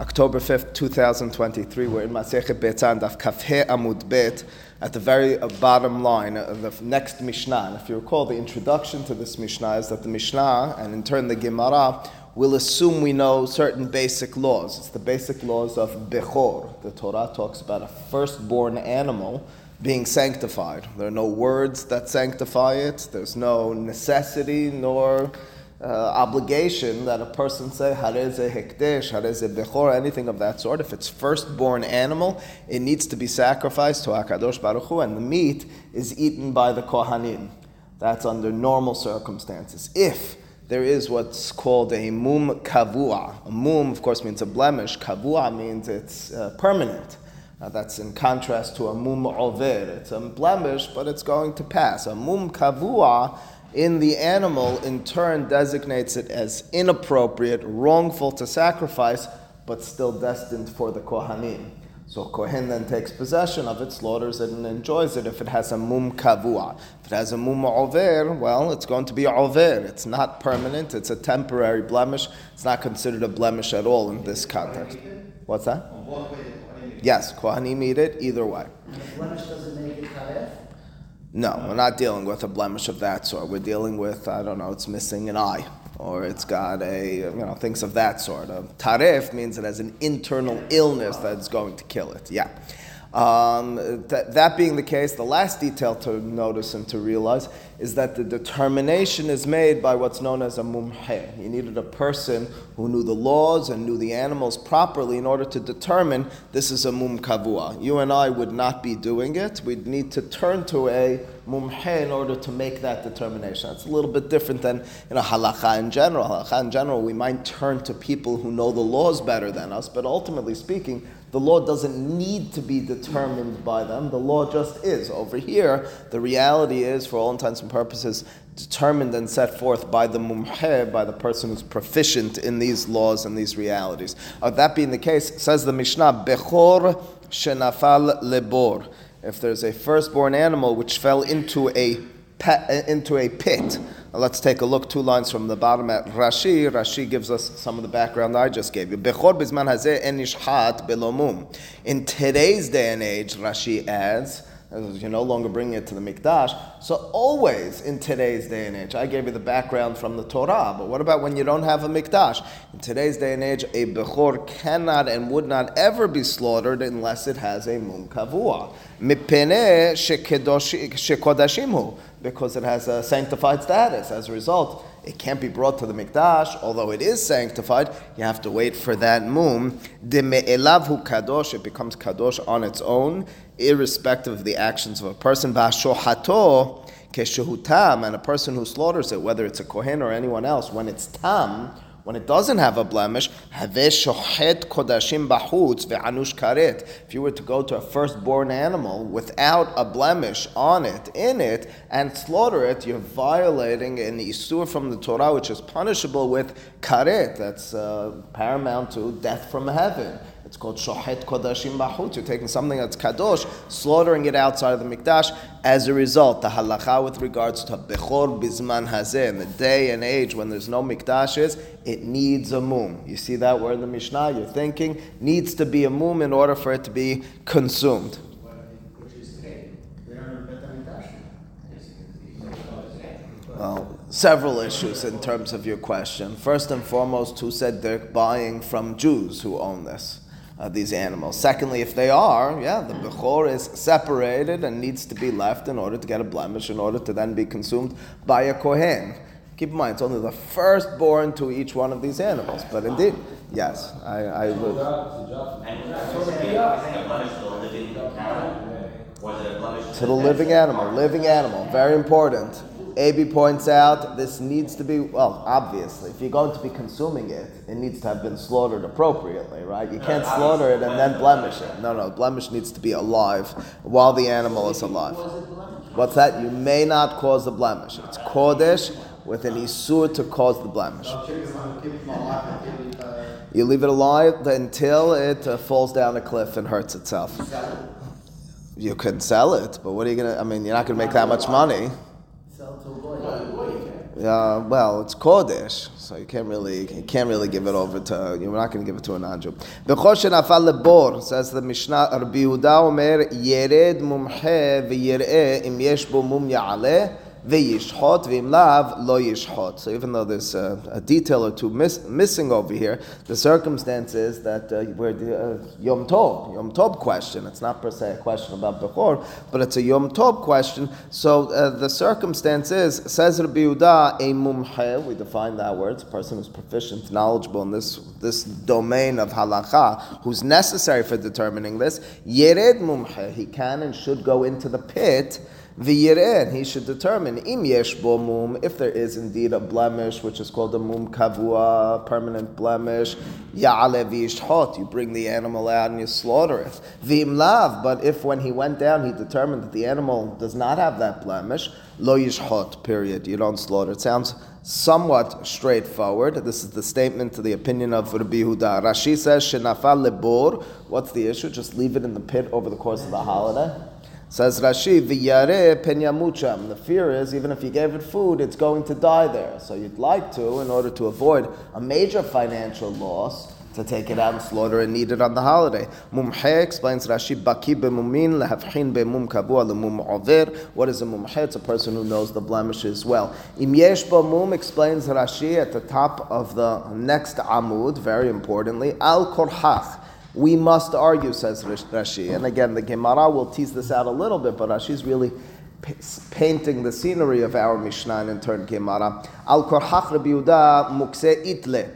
October 5th, 2023. We're in Masechet Beitzah, Daf Kafhe Amud Bet, at the very uh, bottom line of the next Mishnah. And if you recall, the introduction to this Mishnah is that the Mishnah, and in turn the Gemara, will assume we know certain basic laws. It's the basic laws of Bechor. The Torah talks about a firstborn animal being sanctified. There are no words that sanctify it, there's no necessity nor uh, obligation that a person say hareze hekdesh, hareze bechor, anything of that sort. If it's firstborn animal, it needs to be sacrificed to Hakadosh Baruch Hu, and the meat is eaten by the kohanim. That's under normal circumstances. If there is what's called a mum kavua. A mum, of course, means a blemish. Kavua means it's uh, permanent. Now, that's in contrast to a mum over. It's a blemish, but it's going to pass. A mum kavua in the animal in turn designates it as inappropriate, wrongful to sacrifice, but still destined for the Kohanim. So Kohen then takes possession of it, slaughters it, and enjoys it if it has a mum kavua. If it has a mum over, well, it's going to be over. It's not permanent, it's a temporary blemish. It's not considered a blemish at all in this context. What's that? Yes, Kohanim eat it either way. blemish doesn't make it no, we're not dealing with a blemish of that sort. We're dealing with, I don't know, it's missing an eye, or it's got a, you know, things of that sort. A tarif means it has an internal illness that's going to kill it. Yeah. Um, that, that being the case, the last detail to notice and to realize is that the determination is made by what's known as a mumhe. You needed a person who knew the laws and knew the animals properly in order to determine this is a mum kavua. You and I would not be doing it. We'd need to turn to a mumhe in order to make that determination. It's a little bit different than you know, halacha in general. Halacha in general, we might turn to people who know the laws better than us, but ultimately speaking, the law doesn't need to be determined by them. The law just is. Over here, the reality is, for all intents and purposes, determined and set forth by the mumhe, by the person who's proficient in these laws and these realities. Uh, that being the case, says the Mishnah, Bechor shenafal lebor. If there's a firstborn animal which fell into a, into a pit, Let's take a look two lines from the bottom at Rashi. Rashi gives us some of the background I just gave you. Bechor hazeh belomum. In today's day and age, Rashi adds, you're no longer bringing it to the mikdash. So always in today's day and age, I gave you the background from the Torah, but what about when you don't have a mikdash? In today's day and age, a bechor cannot and would not ever be slaughtered unless it has a mum kavua. Mipene because it has a sanctified status. As a result, it can't be brought to the mikdash, although it is sanctified. You have to wait for that mum. Deme'elavhu kadosh, it becomes kadosh on its own, irrespective of the actions of a person. Vashohato keshehutam, and a person who slaughters it, whether it's a kohen or anyone else, when it's tam when it doesn't have a blemish, if you were to go to a firstborn animal without a blemish on it, in it, and slaughter it, you're violating an isur from the Torah, which is punishable with karet. That's uh, paramount to death from heaven. It's called shohet kodashim bahut. You're taking something that's kadosh, slaughtering it outside of the mikdash. As a result, the halacha with regards to bechor bizman hazeh, in the day and age when there's no mikdashes, it needs a mum. You see that word in the Mishnah? You're thinking needs to be a mum in order for it to be consumed. Well, several issues in terms of your question. First and foremost, who said they're buying from Jews who own this? Uh, these animals. Secondly, if they are, yeah, the bechor is separated and needs to be left in order to get a blemish, in order to then be consumed by a kohen. Keep in mind, it's only the firstborn to each one of these animals. But indeed, yes, I, I would. To the living animal, living animal, very important. AB points out this needs to be, well, obviously, if you're going to be consuming it, it needs to have been slaughtered appropriately, right? You can't slaughter it and then blemish it. No, no, blemish needs to be alive while the animal is alive. What's that? You may not cause the blemish. It's kodesh with an isur to cause the blemish. You leave it alive until it uh, falls down a cliff and hurts itself. You can sell it, but what are you gonna? I mean, you're not gonna make that much money. Uh, well, it's kodesh, so you can't really you can't really give it over to you're not going to give it to a non-Jew. Bechoshen afal lebor says the Mishnah Rabbi Yehuda Omer Yered mumhe v'yireh im yesh bo mum ya'aleh v'yishhot v'im lav lo. So even though there's a, a detail or two miss, missing over here, the circumstance is that uh, we're the uh, Yom Tov, Yom Tov question. It's not per se a question about Bechor, but it's a Yom Tov question. So uh, the circumstance is, says Rabbi Yehuda, a mumhe, we define that word, it's a person who's proficient, knowledgeable in this, this domain of halacha, who's necessary for determining this, yered mumhe, he can and should go into the pit, V'yireh, he should determine im yesh bo mum, if there is indeed a blemish, which is called a mum kavua, permanent blemish, ya'ale v'yishhot, you bring the animal out and you slaughter it. V'im lav, but if when he went down he determined that the animal does not have that blemish, lo yishhot, period, you don't slaughter. It sounds somewhat straightforward. This is the statement to the opinion of Rabbi Huda. Rashi says, shenafal lebor, what's the issue? Just leave it in the pit over the course of the holiday? Says Rashi, v'yare penyamucham. The fear is, even if you gave it food, it's going to die there. So you'd like to, in order to avoid a major financial loss, to take it out and slaughter and eat it on the holiday. Mumhe explains Rashi, baki b'mumin lehavchin b'mum kabua l'mum over. What is a mumhe? It's a person who knows the blemishes well. Im yesh mum explains Rashi at the top of the next amud, very importantly, al korhach we must argue, says Rashi. And again, the Gemara will tease this out a little bit, but Rashi's really painting the scenery of our Mishnah in turn Gemara. Al korhach Rabbi mukse itle.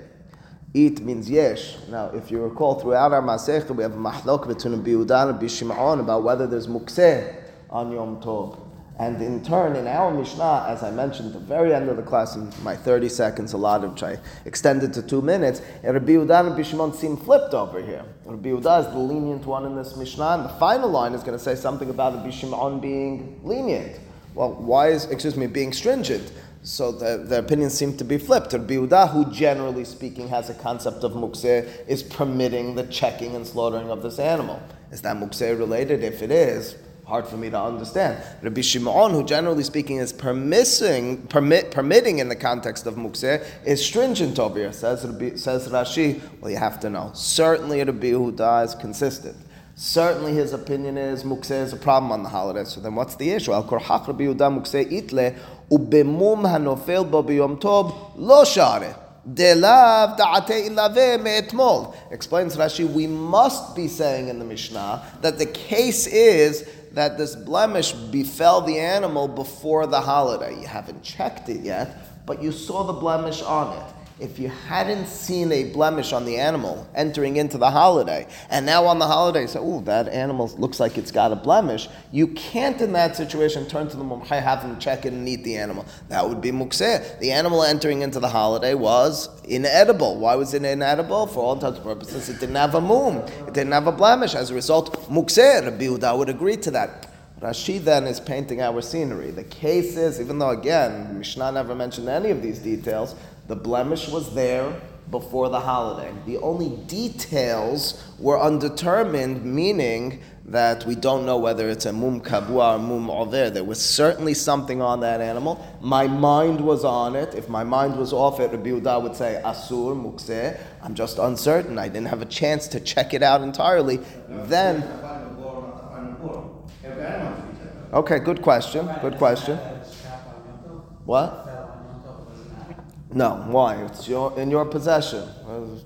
It means yesh. Now, if you recall, throughout our Masech, we have a mahlok between Rabbi and Rabbi Shimon about whether there's mukse on Yom Tov. And in turn, in our Mishnah, as I mentioned at the very end of the class, in my 30 seconds a allotted, which I extended to two minutes, Rabbi Yehuda and Rabbi Shimon seem flipped over here. Rabbi Yehuda is the lenient one in this Mishnah, and the final line is going to say something about Rabbi Shimon being lenient. Well, why is, excuse me, being stringent? So the, the opinions seem to be flipped. Rabbi Yehuda, who generally speaking has a concept of mukseh, is permitting the checking and slaughtering of this animal. Is that mukseh related? If it is, hard for me to understand. Rabbi Shimon, who generally speaking is permitting, permit, permitting in the context of mukseh, is stringent over here. Says, Rabbi, says Rashi, well, you have to know. Certainly Rabbi Yehuda is consistent. Certainly his opinion is mukseh is a problem on the holidays. So then what's the issue? Al korhach Rabbi Yehuda mukseh itle ubemum hanofel bo biyom tov lo share. Delav da'ate ilave me'etmol. Explains Rashi, we must be saying in the Mishnah that the case is that this blemish befell the animal before the holiday. You haven't checked it yet, but you saw the blemish on it. If you hadn't seen a blemish on the animal entering into the holiday, and now on the holiday say, "Oh, that animal looks like it's got a blemish," you can't in that situation turn to the mumchai, have them check it, and eat the animal. That would be mukseh. The animal entering into the holiday was inedible. Why was it inedible? For all intents and purposes, it didn't have a mum. It didn't have a blemish. As a result, mukseh. Rabbi Uda would agree to that. Rashi then is painting our scenery. The case is, even though again, Mishnah never mentioned any of these details, the blemish was there before the holiday. The only details were undetermined, meaning that we don't know whether it's a mum kabua or mum over. There was certainly something on that animal. My mind was on it. If my mind was off it, Rabbi Uda would say asur mukseh. I'm just uncertain. I didn't have a chance to check it out entirely. Then. Okay, good question. Good question. What? No, why? It's your, in your possession.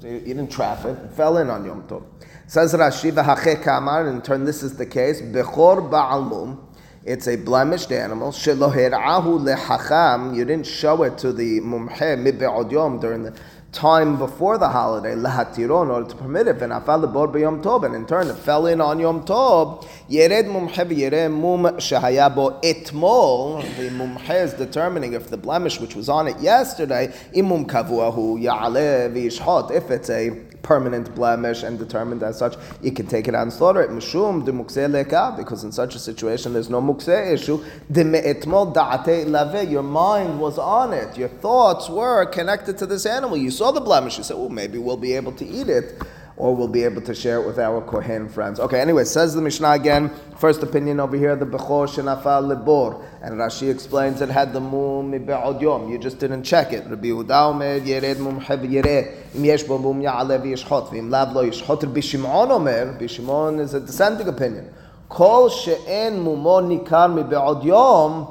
You didn't traffic. It fell in on Yom Tov. Says Rashi, v'hacheh kamar, in turn this is the case, bechor ba'almum, it's a blemished animal. Shelo her'ahu lehacham, you didn't show it to the mumhe mibe'od yom during the time before the holiday, lahatiro, in order to permit it, v'nafal lebor b'yom tov, and in turn it fell in on Yom Tov, yered mumhe v'yered mum shehayabo etmol, the mumhe is determining if the blemish which was on it yesterday, imum kavuahu ya'ale v'yishhot, if it's a permanent blemish and determined as such, you can take it out and slaughter it. Mishum de leka, because in such a situation there's no mukse issue. Da'ate lave, your mind was on it. Your thoughts were connected to this animal. You saw the blemish. You said, well, maybe we'll be able to eat it. Or we'll be able to share it with our Kohen friends. Okay, anyway, says the Mishnah again, first opinion over here, the Bechor Shenafal Libor. And Rashi explains it had the mum mibe'od yom. You just didn't check it. Rabbi Yehuda omer yered mum heb yereh. Im yesh bo mum ya'ale v'yishchot. V'im lav lo yishchot. Rabbi Shimon omer, Rabbi Shimon is a dissenting opinion. Kol she'en mumo nikar mibe'od yom,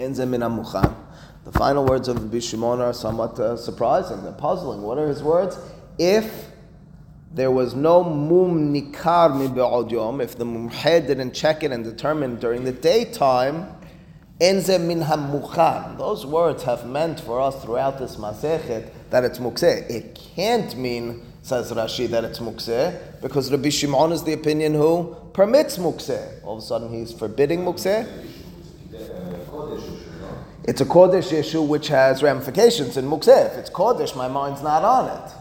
en ze mukhan. The final words of Rabbi Shimon are somewhat uh, surprising. They're puzzling. What are his words? If there was no mum nikar mi yom, if the mumhed didn't check it and determine during the daytime, enze min hamuchan. Those words have meant for us throughout this masechet that it's mukseh. It can't mean, says Rashi, that it's mukseh, because Rabbi Shimon is the opinion who permits mukseh. All of a sudden he's forbidding mukseh. It's a Kodesh issue which has ramifications in mukseh. If it's Kodesh, my mind's not on it.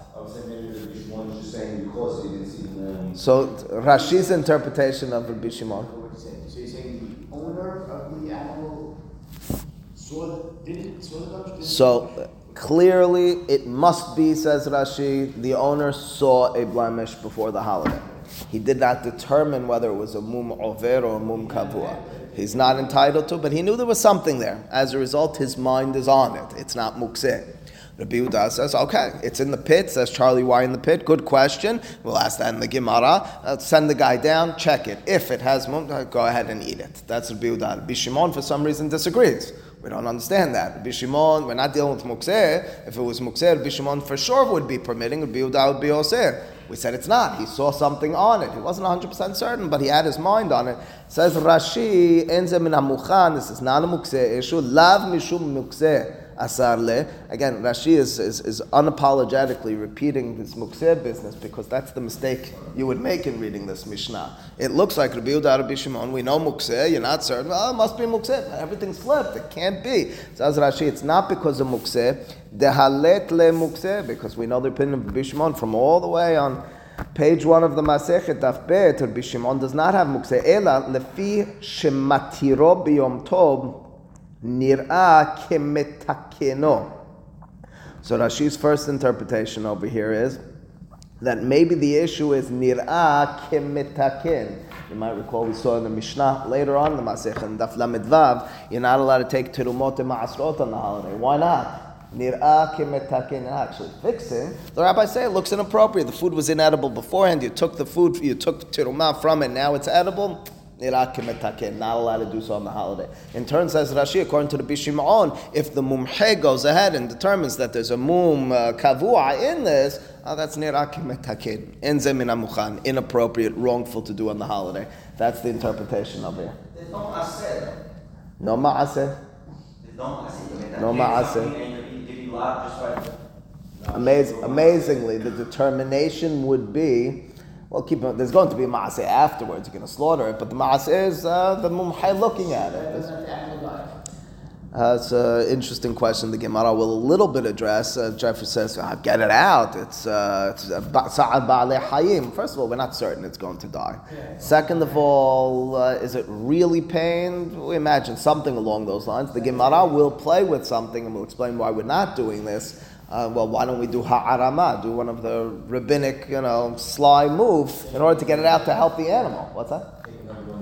So Rashi's interpretation of Rabbi Shimon. So you're saying the owner of the animal saw, didn't, saw the So clearly it must be, says Rashi, the owner saw a blemish before the holiday. He did not determine whether it was a mum over or a mum kavua. He's not entitled to, but he knew there was something there. As a result, his mind is on it. It's not mukseh. Rabbi Yehuda says, okay, it's in the pit. Says Charlie, why in the pit? Good question. We'll ask that in the Gemara. Uh, send the guy down, check it. If it has mum, uh, go ahead and eat it. That's Rabbi Yehuda. Rabbi Shimon, for some reason, disagrees. We don't understand that. Rabbi Shimon, we're not dealing with mukseh. If it was mukseh, Rabbi Shimon for sure would be permitting. Rabbi Yehuda would be osir. We said it's not. He saw something on it. He wasn't 100% certain, but he had his mind on it. Says Rashi, enze min This is not a mukseh issue. Lav mishum mukseh Again, Rashi is, is, is unapologetically repeating this mukseh business because that's the mistake you would make in reading this Mishnah. It looks like Rabbi Yehuda Rabbi Shimon, we know mukseh, you're not certain, well, it must be mukseh. Everything's flipped, it can't be. Says Rashi, it's not because of mukseh, dehalet le mukseh, because we know the opinion of Rabbi Shimon from all the way on Page one of the Masechet Daf Bet, Rabbi Shimon does not have mukseh. Ela lefi shematiro biyom tov nir'a kemetakeno. So Rashi's first interpretation over here is that maybe the issue is nir'a kemetaken. You might recall we saw in the Mishnah later on the Masech and Daf Lamedvav, you're not allowed to take terumot and ma'asrot on the holiday. Why not? Nir'a kemetaken, actually fixing. The rabbis say it looks inappropriate. The food was inedible beforehand. You took the food, you took terumah from it, now it's edible not allowed to do so on the holiday. In turn, says Rashi, according to the Bishimon, if the mumhe goes ahead and determines that there's a mum uh, kavua in this, oh, that's nirakimetakin. Enze minamuchan, inappropriate, wrongful to do on the holiday. That's the interpretation of it. There's no ma'aseh. No ma'aseh. There's no ma'aseh. No ma'aseh. Amaz- amazingly, the determination would be well, keep there's going to be a maaseh afterwards. You're going to slaughter it, but the maaseh is uh, the mumhay looking at it. Uh, it's an interesting question the Gemara will a little bit address. Uh, Jeffrey says, oh, get it out. It's uh, hayim. First of all, we're not certain it's going to die. Second of all, uh, is it really pain? We imagine something along those lines. The Gemara will play with something and we'll explain why we're not doing this uh, well, why don't we do ha'arama, do one of the rabbinic, you know, sly moves in order to get it out to help the animal? What's that?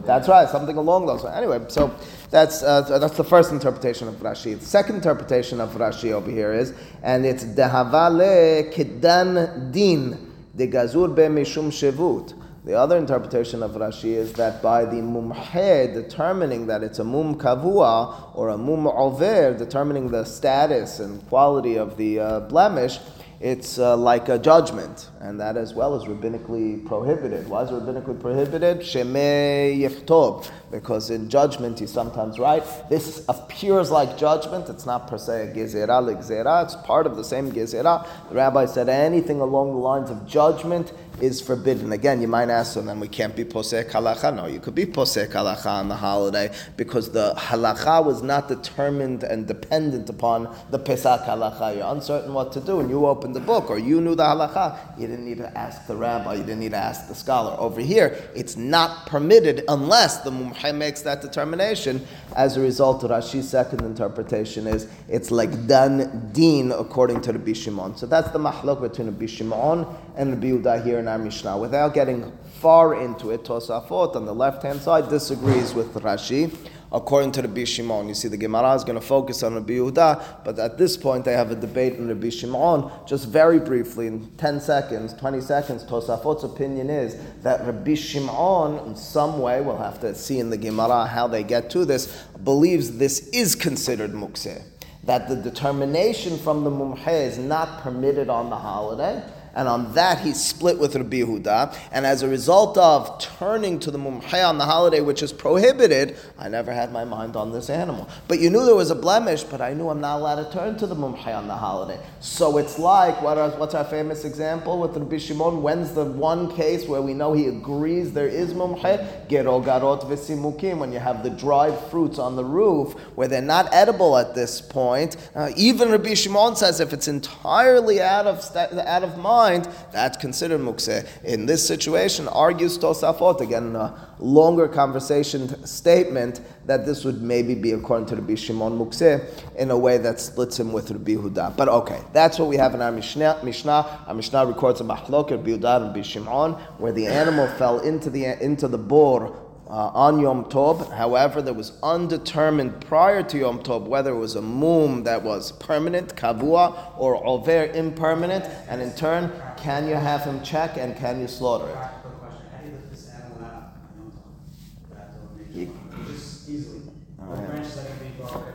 That's right, something along those lines. Anyway, so that's uh, that's the first interpretation of Rashi. The second interpretation of Rashi over here is, and it's dehavale kedan din de gazur be mishum shevut. The other interpretation of Rashi is that by the mumhe determining that it's a mum kavua or a mum over, determining the status and quality of the uh, blemish, it's uh, like a judgment, and that as well is rabbinically prohibited. Why is it rabbinically prohibited? Shemei yichtob, because in judgment you sometimes write, this appears like judgment, it's not per se a gezerah legzerah, it's part of the same gezerah. The rabbi said anything along the lines of judgment is forbidden. Again, you might ask, so then we can't be posek halacha. No, you could be posek halacha on the holiday because the halacha was not determined and dependent upon the pesach halacha. You're uncertain what to do, and you opened the book, or you knew the halacha, you didn't need to ask the rabbi, you didn't need to ask the scholar. Over here, it's not permitted unless the mumhe makes that determination. As a result, Rashi's second interpretation is it's like dan din according to the Bishimon. So that's the mahlok between the Bishimon and the Biuda here in our Mishnah. Without getting far into it, Tosafot on the left hand side disagrees with Rashi according to the Bishimon. You see, the Gemara is going to focus on Rabbi Yehuda, but at this point they have a debate in Rabbi Shimon. Just very briefly, in 10 seconds, 20 seconds, Tosafot's opinion is that Rabbi Shimon, in some way, we'll have to see in the Gemara how they get to this, believes this is considered mukseh. That the determination from the mumhe is not permitted on the holiday, and on that he split with Rabbi Yehuda. And as a result of turning to the mumhay on the holiday, which is prohibited, I never had my mind on this animal. But you knew there was a blemish, but I knew I'm not allowed to turn to the mumhay on the holiday. So it's like what are, what's our famous example with Rabbi Shimon? When's the one case where we know he agrees there is mumhay? Gero garot v'simukim, when you have the dried fruits on the roof where they're not edible at this point. Uh, even Rabbi Shimon says if it's entirely out of out of mind mind, that's considered mukseh. In this situation, argues Tosafot, again, in a longer conversation statement, that this would maybe be according to Rabbi Shimon mukseh in a way that splits him with Rabbi Huda. But okay, that's what we have in our Mishnah. Mishnah. Our Mishnah records a mahlok, Rabbi Huda and Rabbi Shimon, where the animal fell into the, into the bore uh, on Yom Tov. However, there was undetermined prior to Yom Tov whether it was a mum that was permanent, kavua, or over impermanent, and in turn, can you have him check and can you slaughter it?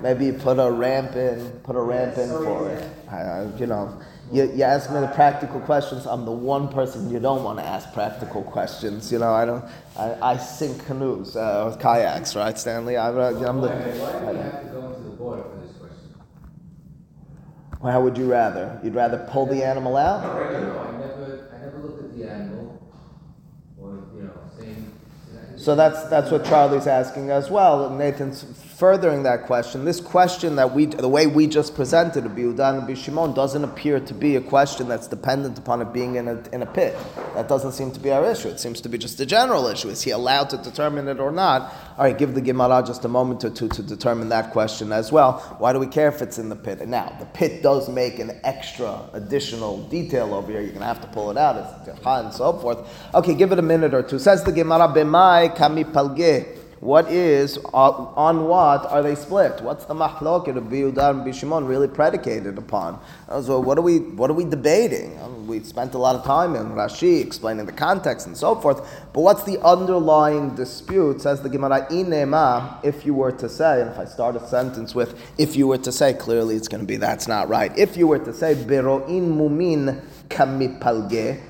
Maybe you put a ramp in, put a ramp in for it. You know, you, you ask me the practical questions. I'm the one person you don't want to ask practical questions. You know, I don't. I, I sink canoes, uh, kayaks, right, Stanley? I, I'm the. Why do you have to go into the border for this question? How would you rather? You'd rather pull the animal out? No, I never, I never looked at the animal, or you know, saying. So that's that's what Charlie's asking as well. Nathan's furthering that question, this question that we, the way we just presented, Biudan and Bishimon, doesn't appear to be a question that's dependent upon it being in a, in a pit. That doesn't seem to be our issue. It seems to be just a general issue. Is he allowed to determine it or not? All right, give the Gemara just a moment or two to determine that question as well. Why do we care if it's in the pit? And now, the pit does make an extra additional detail over here. You're going to have to pull it out. It's and so forth. Okay, give it a minute or two. Says the Gemara, B'mai kami palge. What is, uh, on what are they split? What's the mahloket of Biyudar and Bishimon really predicated upon? Uh, so what are we, what are we debating? Um, we spent a lot of time in Rashi explaining the context and so forth, but what's the underlying dispute? Says the Gemara, inema, if you were to say, and if I start a sentence with, if you were to say, clearly it's going to be that's not right. If you were to say, bero'in mumin kamipalge,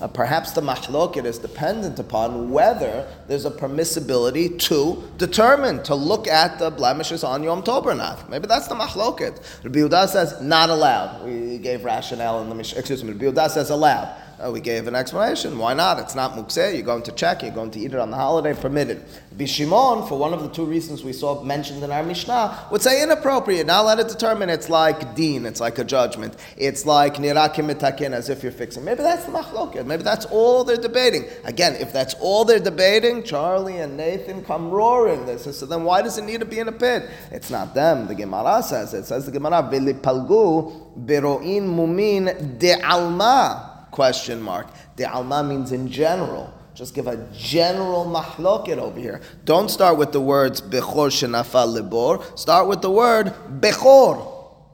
Uh, perhaps the mahloket is dependent upon whether there's a permissibility to determine, to look at the blemishes on Yom Tov or not. Maybe that's the mahloket. Rabbi Yehuda says not allowed. We gave rationale in the Mishnah. Excuse me. Rabbi Yehuda says allowed. Uh, we gave an explanation. Why not? It's not mukseh. You're going to check. You're going to eat it on the holiday. Permitted. Bishimon, for one of the two reasons we saw mentioned in our Mishnah, would say inappropriate. Now let it determine. It's like deen. It's like a judgment. It's like nirakim mitakin, as if you're fixing. Maybe that's the machloket. Maybe that's all they're debating. Again, if that's all they're debating, Charlie and Nathan come roaring this. So then why does it need to be in a pit? It's not them. The Gemara says it. says the Gemara, palgu beroin mumin de alma question mark. The alma means in general. Just give a general mahloket over here. Don't start with the words bechor shenafal libor. Start with the word bechor.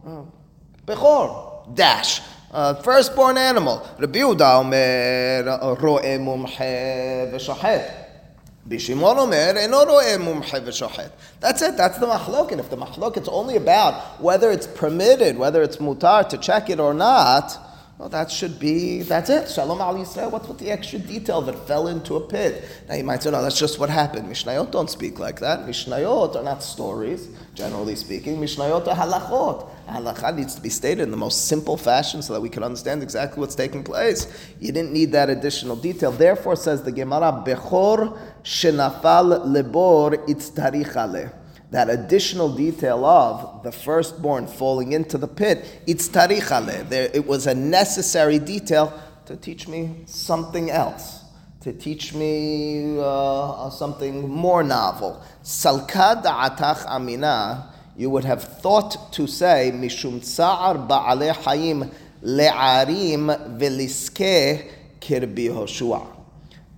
Oh. Bechor. Dash. Uh, firstborn animal. Rabbi Yehuda omer ro'e mumche v'shochet. Bishimon omer eno ro'e mumche v'shochet. That's it. That's the mahloket. If the mahloket is only about whether it's permitted, whether it's mutar to check it or not, well, that should be, that's it. Shalom al Yisrael. What's with the extra detail that fell into a pit? Now you might say, no, that's just what happened. Mishnayot don't speak like that. Mishnayot are not stories, generally speaking. Mishnayot are halachot. Halacha needs to be stated in the most simple fashion so that we can understand exactly what's taking place. You didn't need that additional detail. Therefore, says the Gemara, Bechor shenafal lebor itztarichale that additional detail of the firstborn falling into the pit, it's tarich There, it was a necessary detail to teach me something else, to teach me uh, something more novel. Salka da'atach amina, you would have thought to say, mishum tsa'ar ba'ale hayim le'arim veliske kirbi Hoshua.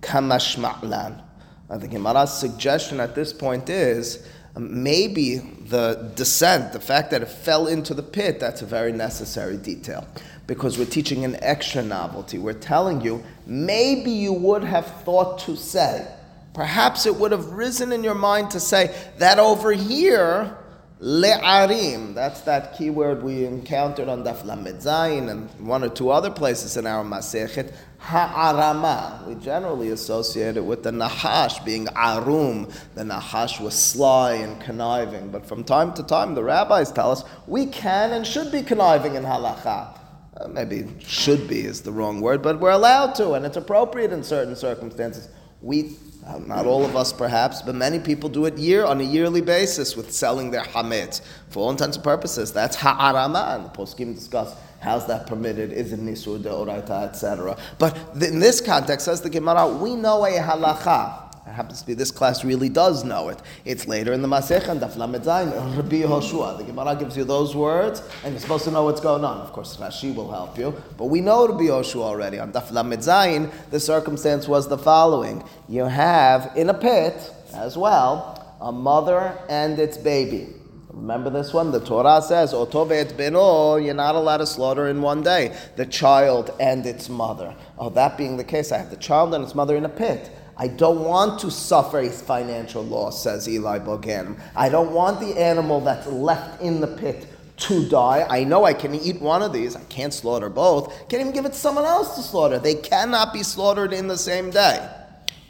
Kamashma'lan. The Gemara's suggestion at this point is Um, maybe the descent, the fact that it fell into the pit, that's a very necessary detail. Because we're teaching an extra novelty. We're telling you, maybe you would have thought to say, perhaps it would have risen in your mind to say that over here, le'arim, that's that key word we encountered on Daf Lamed Zayin and one or two other places in our Masechet, ha'arama. We generally associate it with the Nahash being arum. The Nahash was sly and conniving. But from time to time, the rabbis tell us we can and should be conniving in halacha. Uh, maybe should be is the wrong word, but we're allowed to, and it's appropriate in certain circumstances. We uh, not all of us, perhaps, but many people do it year on a yearly basis with selling their hametz. For all intents and purposes, that's ha'arama, and the poskim discuss how's that permitted, is it nisur deoraita, etc. But in this context, says the Gemara, we know a halacha it happens to be this class really does know it. It's later in the Masech and Daf Lamed Zayin, Rabbi Hoshua. The Gemara gives you those words, and you're supposed to know what's going on. Of course, Rashi will help you, but we know Rabbi Hoshua already. On Daf Lamed the circumstance was the following: you have in a pit as well a mother and its baby. Remember this one? The Torah says, Otovet beno, you're not allowed to slaughter in one day. The child and its mother. Oh, that being the case, I have the child and its mother in a pit. I don't want to suffer a financial loss, says Eli Bogan. I don't want the animal that's left in the pit to die. I know I can eat one of these. I can't slaughter both. Can't even give it to someone else to slaughter. They cannot be slaughtered in the same day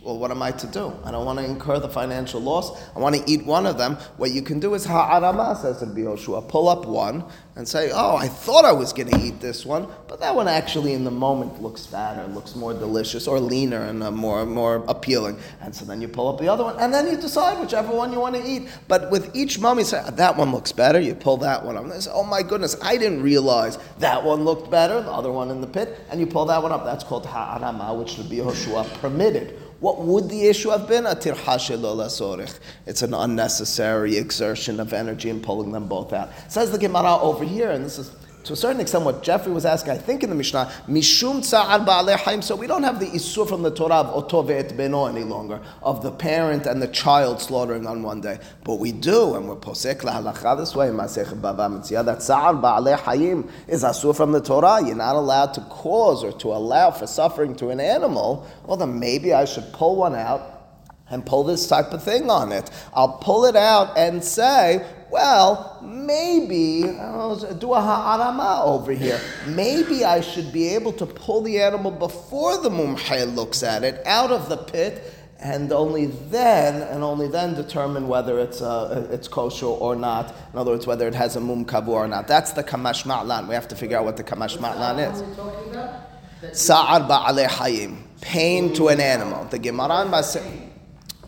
well, what am I to do? I don't want to incur the financial loss. I want to eat one of them. What you can do is ha'arama, says in Yehoshua, pull up one and say, oh, I thought I was going to eat this one, but that one actually in the moment looks fatter, looks more delicious, or leaner and uh, more, more appealing. And so then you pull up the other one, and then you decide whichever one you want to eat. But with each mum, you say, that one looks better, you pull that one up. And say, oh my goodness, I didn't realize that one looked better, the other one in the pit, and you pull that one up. That's called ha'arama, which the Yehoshua permitted. What would the issue have been? It's an unnecessary exertion of energy in pulling them both out. Says the Gemara over here, and this is to a certain extent, what Jeffrey was asking, I think in the Mishnah, Mishum Tza'ar Ba'alei so we don't have the Isur from the Torah of Oto Ve'et Beno any longer, of the parent and the child slaughtering on one day. But we do, and we're Posek La'alacha this way, Masech Bava that Tza'ar Ba'alei Haim is Asur from the Torah. You're not allowed to cause or to allow for suffering to an animal. Well, then maybe I should pull one out and pull this type of thing on it. I'll pull it out and say, well, maybe, do a ha'arama over here. Maybe I should be able to pull the animal before the mumhay looks at it out of the pit and only then, and only then determine whether it's, uh, it's kosher or not. In other words, whether it has a mum kavu or not. That's the kamash ma'lan. We have to figure out what the kamash ma'lan is. Sa'ar ba'aleh hayim. Pain to an animal. The Gemara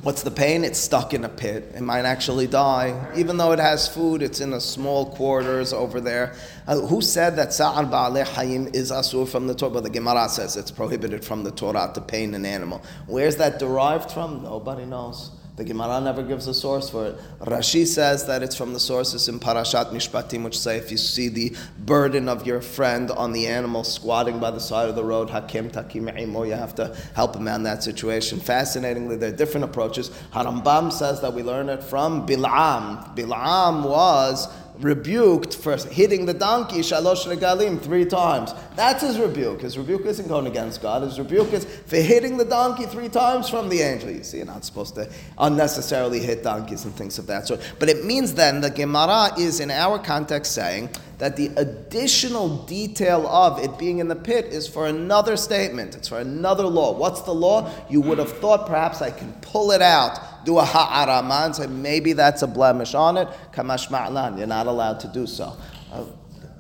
What's the pain? It's stuck in a pit. It might actually die. Even though it has food, it's in a small quarters over there. Uh, who said that Sa'ar Ba'aleh Hayim is Asur from the Torah? The Gemara says it's prohibited from the Torah to pain an animal. Where's that derived from? Nobody knows. The Gemara never gives a source for it. Rashi says that it's from the sources in Parashat Mishpatim, which say if you see the burden of your friend on the animal squatting by the side of the road, Hakim Takim you have to help him out in that situation. Fascinatingly, there are different approaches. Harambam says that we learn it from Bil'am. Bil'am was rebuked for hitting the donkey shalosh regalim three times. That's his rebuke. His rebuke isn't going against God. His rebuke is for hitting the donkey three times from the angel. You see, you're not supposed to unnecessarily hit donkeys and things of that sort. But it means then the Gemara is in our context saying that the additional detail of it being in the pit is for another statement. It's for another law. What's the law? You would have thought perhaps I can pull it out, do a ha'arama, and say maybe that's a blemish on it. Kamash ma'lan. You're not allowed to do so. Uh,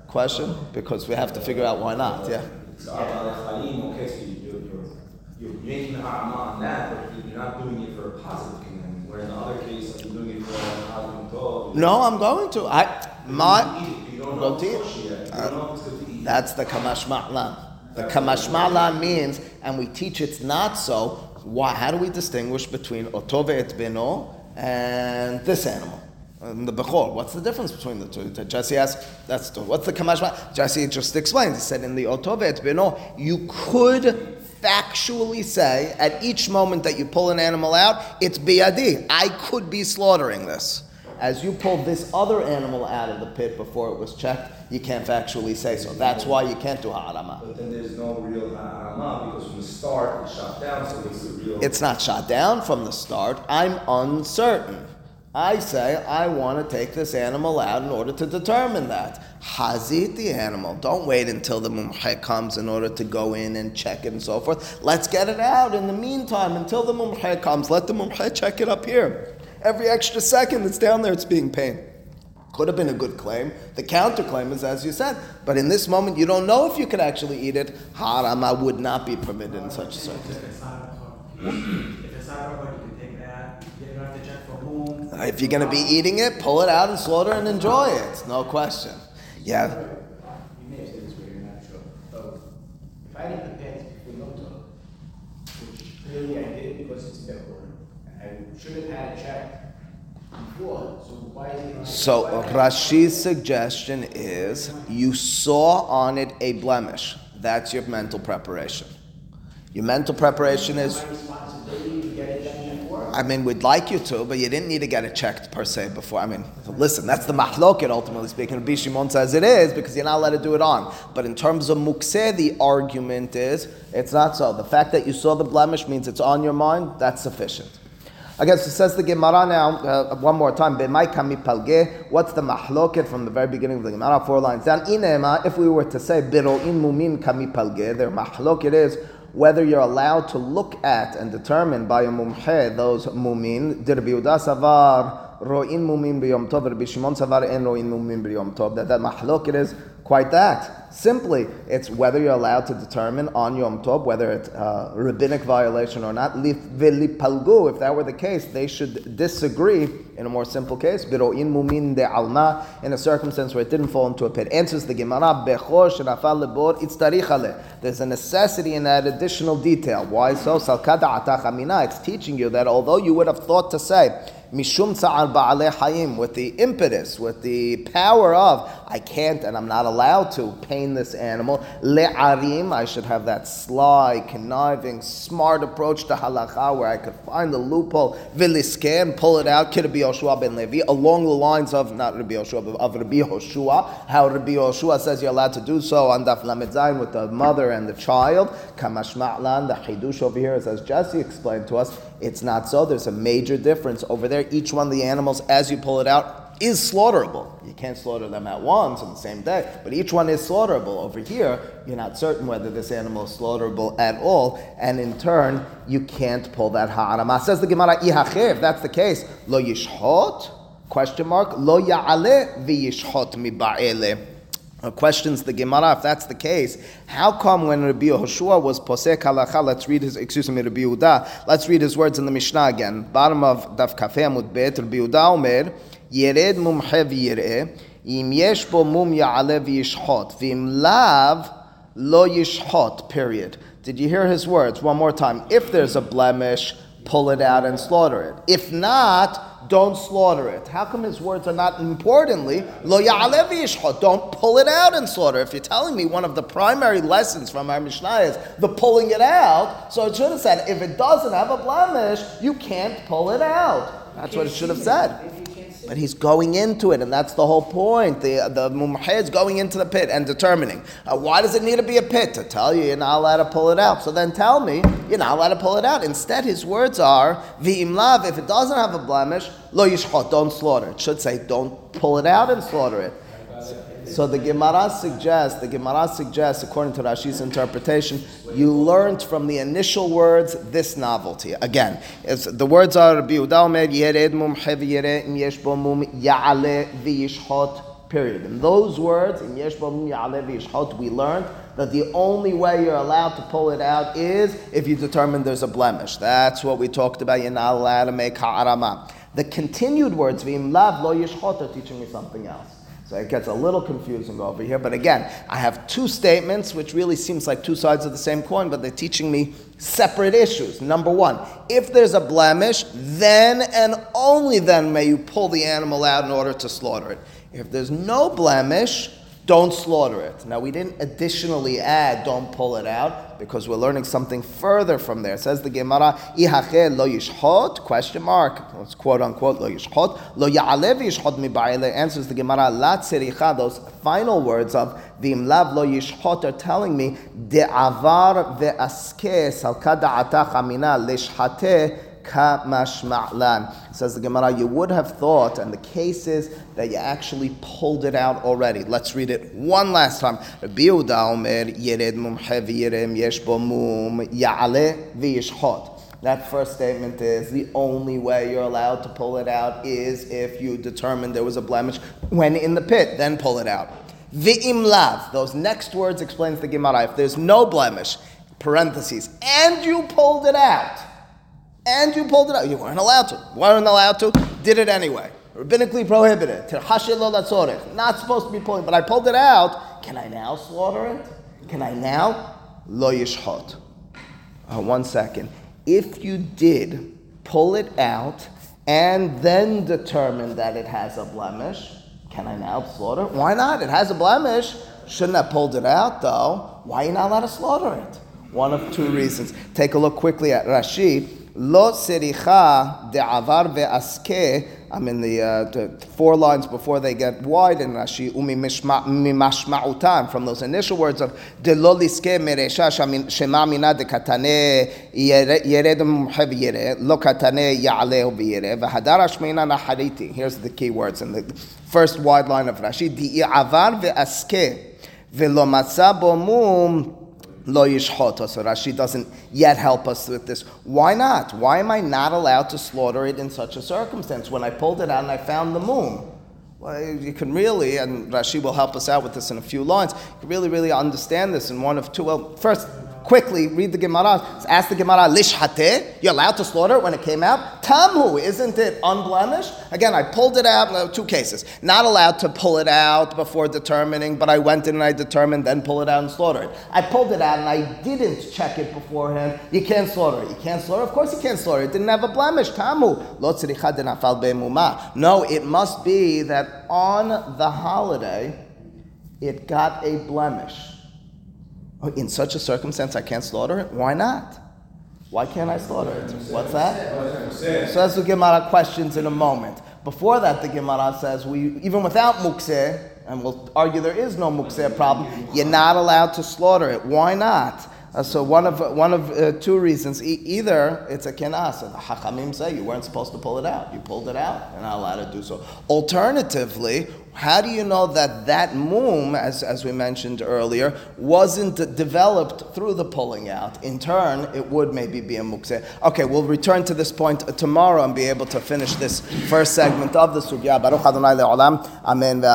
question? Because we have to figure out why not. Yeah. You're, making ha'arama on that, but you're not doing it for a positive. Where in the other case, you're doing it for a positive No, I'm going to. I my. Eat. Uh, that's the kamash ma'lan. The kamash ma'lan means, and we teach it's not so. Why? How do we distinguish between otove et beno and this animal? And the bechor. What's the difference between the two? Jesse asked. That's the, what's the kamash ma'lan? Jesse just explains. He said in the otove et beno, you could factually say at each moment that you pull an animal out, it's biadi. I could be slaughtering this. As you pulled this other animal out of the pit before it was checked, you can't factually say so. That's why you can't do ha'arama. But then there's no real ha'arama because from the start it's shot down, so it's a real. It's not shot down from the start. I'm uncertain. I say I want to take this animal out in order to determine that. Hazit the animal. Don't wait until the mumhe comes in order to go in and check it and so forth. Let's get it out in the meantime until the mumhe comes. Let the mumhe check it up here. Every extra second that's down there, it's being paid. Could have been a good claim. The counterclaim is as you said, but in this moment you don't know if you could actually eat it. Harama would not be permitted in such a circumstance. If it's not a cook, if it's not a cook, you can take that. You don't have to check for whom. If you're going to be eating it, pull it out and slaughter and enjoy it. No question. Yeah. You may have said this, but you're not sure. So, if I didn't pit before Yom Tov, which clearly I did because it's Bechor, I should have had checked so Rashi's suggestion is you saw on it a blemish. That's your mental preparation. Your mental preparation is? I mean, we'd like you to, but you didn't need to get it checked per se before. I mean, listen, that's the mahloket, ultimately speaking. Rabbi Shimon says it is because you're not allowed to do it on. But in terms of mukseh, the argument is it's not so. The fact that you saw the blemish means it's on your mind, that's sufficient. I guess it says the Gemara now, uh, one more time. What's the mahloket from the very beginning of the Gemara? Four lines down. Inema, if we were to say, Biro'in mumin kami palge, their mahloket is whether you're allowed to look at and determine by a mumhe those mumin. Dir Yehuda savar ro'in mumin b'yom tov. Rabbi Shimon savar en ro'in mumin b'yom tov. That that mahloket is quite that. Simply, it's whether you're allowed to determine on Yom Tov whether it's a rabbinic violation or not. Palgu, if that were the case, they should disagree in a more simple case. Biro'in mumin de alma, in a circumstance where it didn't fall into a pit. Answers the Gemara, bechor shenafal lebor itztarichale. There's a necessity in that additional detail. Why so? Salkada atach. It's teaching you that although you would have thought to say, Mishum tsa'ar ba'alei hayim, with the impetus, with the power of, I can't and I'm not allowed to pain this animal. Le'arim, I should have that sly, conniving, smart approach to halacha where I could find the loophole, viliske, and pull it out, Rabbi Yoshua ben Levi, along the lines of, not Rabbi Yoshua, but of Rabbi Yoshua, how Rabbi Yoshua says you're allowed to do so on Daf Lamed Zayin with the mother and the child. Kamash Ma'lan, the Hidush over here as Jesse explained to us, it's not so. There's a major difference over there. Each one of the animals, as you pull it out, is slaughterable. You can't slaughter them at once on the same day, but each one is slaughterable. Over here, you're not certain whether this animal is slaughterable at all, and in turn, you can't pull that ha'arama. Says the Gemara. If that's the case, lo yishhot? Question mark. Lo ya'ale v'yishhot miba'ele. Questions the Gemara, if that's the case, how come when Rabbi Yehoshua was posek halacha, let's read his, excuse me, Rabbi Yehuda, let's read his words in the Mishnah again. Bottom of Daf Kafeh Amud Bet, Rabbi Yehuda Omer, Period. Did you hear his words? One more time. If there's a blemish, pull it out and slaughter it. If not, don't slaughter it. How come his words are not importantly, lo don't pull it out and slaughter. If you're telling me one of the primary lessons from our Mishnah is the pulling it out, so it should have said, if it doesn't have a blemish, you can't pull it out. That's what it should have said. But he's going into it, and that's the whole point. The the mumhe is going into the pit and determining uh, why does it need to be a pit to tell you you're not allowed to pull it out. So then tell me you're not allowed to pull it out. Instead, his words are v'imlav. If it doesn't have a blemish, lo yishchot, don't slaughter. It should say don't pull it out and slaughter it. So the Gemara suggests, the Gemara suggests, according to Rashi's interpretation, you learned from the initial words this novelty. Again, the words are Rabbi Yehuda Omer, mum yere im yesh period. In those words, im yesh bo we learned that the only way you're allowed to pull it out is if you determine there's a blemish. That's what we talked about. You're not allowed to make ha'arama. The continued words, v'im lo yishchot, are teaching me something else. So it gets a little confusing over here. But again, I have two statements, which really seems like two sides of the same coin, but they're teaching me separate issues. Number one, if there's a blemish, then and only then may you pull the animal out in order to slaughter it. If there's no blemish, don't slaughter it. Now, we didn't additionally add don't pull it out because we're learning something further from there. It says the Gemara, lo yishchot, question mark, it's quote unquote, lo yishchot, lo ya'alev yishchot mi ba'ile, answers the Gemara, la tziricha, those final words of v'im lav lo yishchot are telling me, de'avar ve'aske salka da'atach amina lishhateh kamashma'lan. Says the Gemara, you would have thought, and the case is that you actually pulled it out already. Let's read it one last time. Rabbi omer, yered ya'ale. That first statement is the only way you're allowed to pull it out is if you determine there was a blemish when in the pit, then pull it out. Those next words explains the Gemara. If there's no blemish, parentheses, and you pulled it out, and you pulled it out. You weren't allowed to. weren't allowed to. Did it anyway. Rabbinically prohibited. Not supposed to be pulling, but I pulled it out. Can I now slaughter it? Can I now? Lo yishchot. Uh, one second. If you did pull it out and then determine that it has a blemish, can I now slaughter it? Why not? It has a blemish. Shouldn't have pulled it out though. Why are you not allowed to slaughter it? One of two reasons. Take a look quickly at Rashi. Lo sericha de'avar ve'aske. I mean, the, uh, the, four lines before they get wide in Rashi, umi mimashma'utan, from those initial words of de lo liske meresha shema mina de katane yered muhev yere, lo katane ya'aleh v'yere, v'hadar ashmeina nahariti. Here's the key words in the first wide line of Rashi, di'avar ve'aske, v'lo matza bo mum, Lo yishchot. So Rashi doesn't yet help us with this. Why not? Why am I not allowed to slaughter it in such a circumstance? When I pulled it out and I found the mum. Well, you can really, and Rashi will help us out with this in a few lines, you can really, really understand this in one of two. Well, first, quickly read the Gemara. Ask the Gemara, Lish hate, you're allowed to slaughter when it came out? Tamu, isn't it unblemished? Again, I pulled it out, no, two cases. Not allowed to pull it out before determining, but I went in and I determined, then pull it out and slaughter it. I pulled it out and I didn't check it beforehand. You can't slaughter it. You can't slaughter? Of course you can't slaughter it. It didn't have a blemish. Tamu. No, it must be that on the holiday, it got a blemish. Oh, in such a circumstance, I can't slaughter it? Why not? Why can't I slaughter it? What's that? So that's the Gemara questions in a moment. Before that, the Gemara says we even without mukseh, and we'll argue there is no mukseh problem, you're not allowed to slaughter it. Why not? Uh, so one of one of uh, two reasons: e- either it's a kenas, and the hachamim say you weren't supposed to pull it out, you pulled it out, you're not allowed to do so. Alternatively, how do you know that that mum, as, as we mentioned earlier, wasn't developed through the pulling out? In turn, it would maybe be a mukseh. Okay, we'll return to this point tomorrow and be able to finish this first segment of the sugya. Baruch Adonai le'olam. Amen.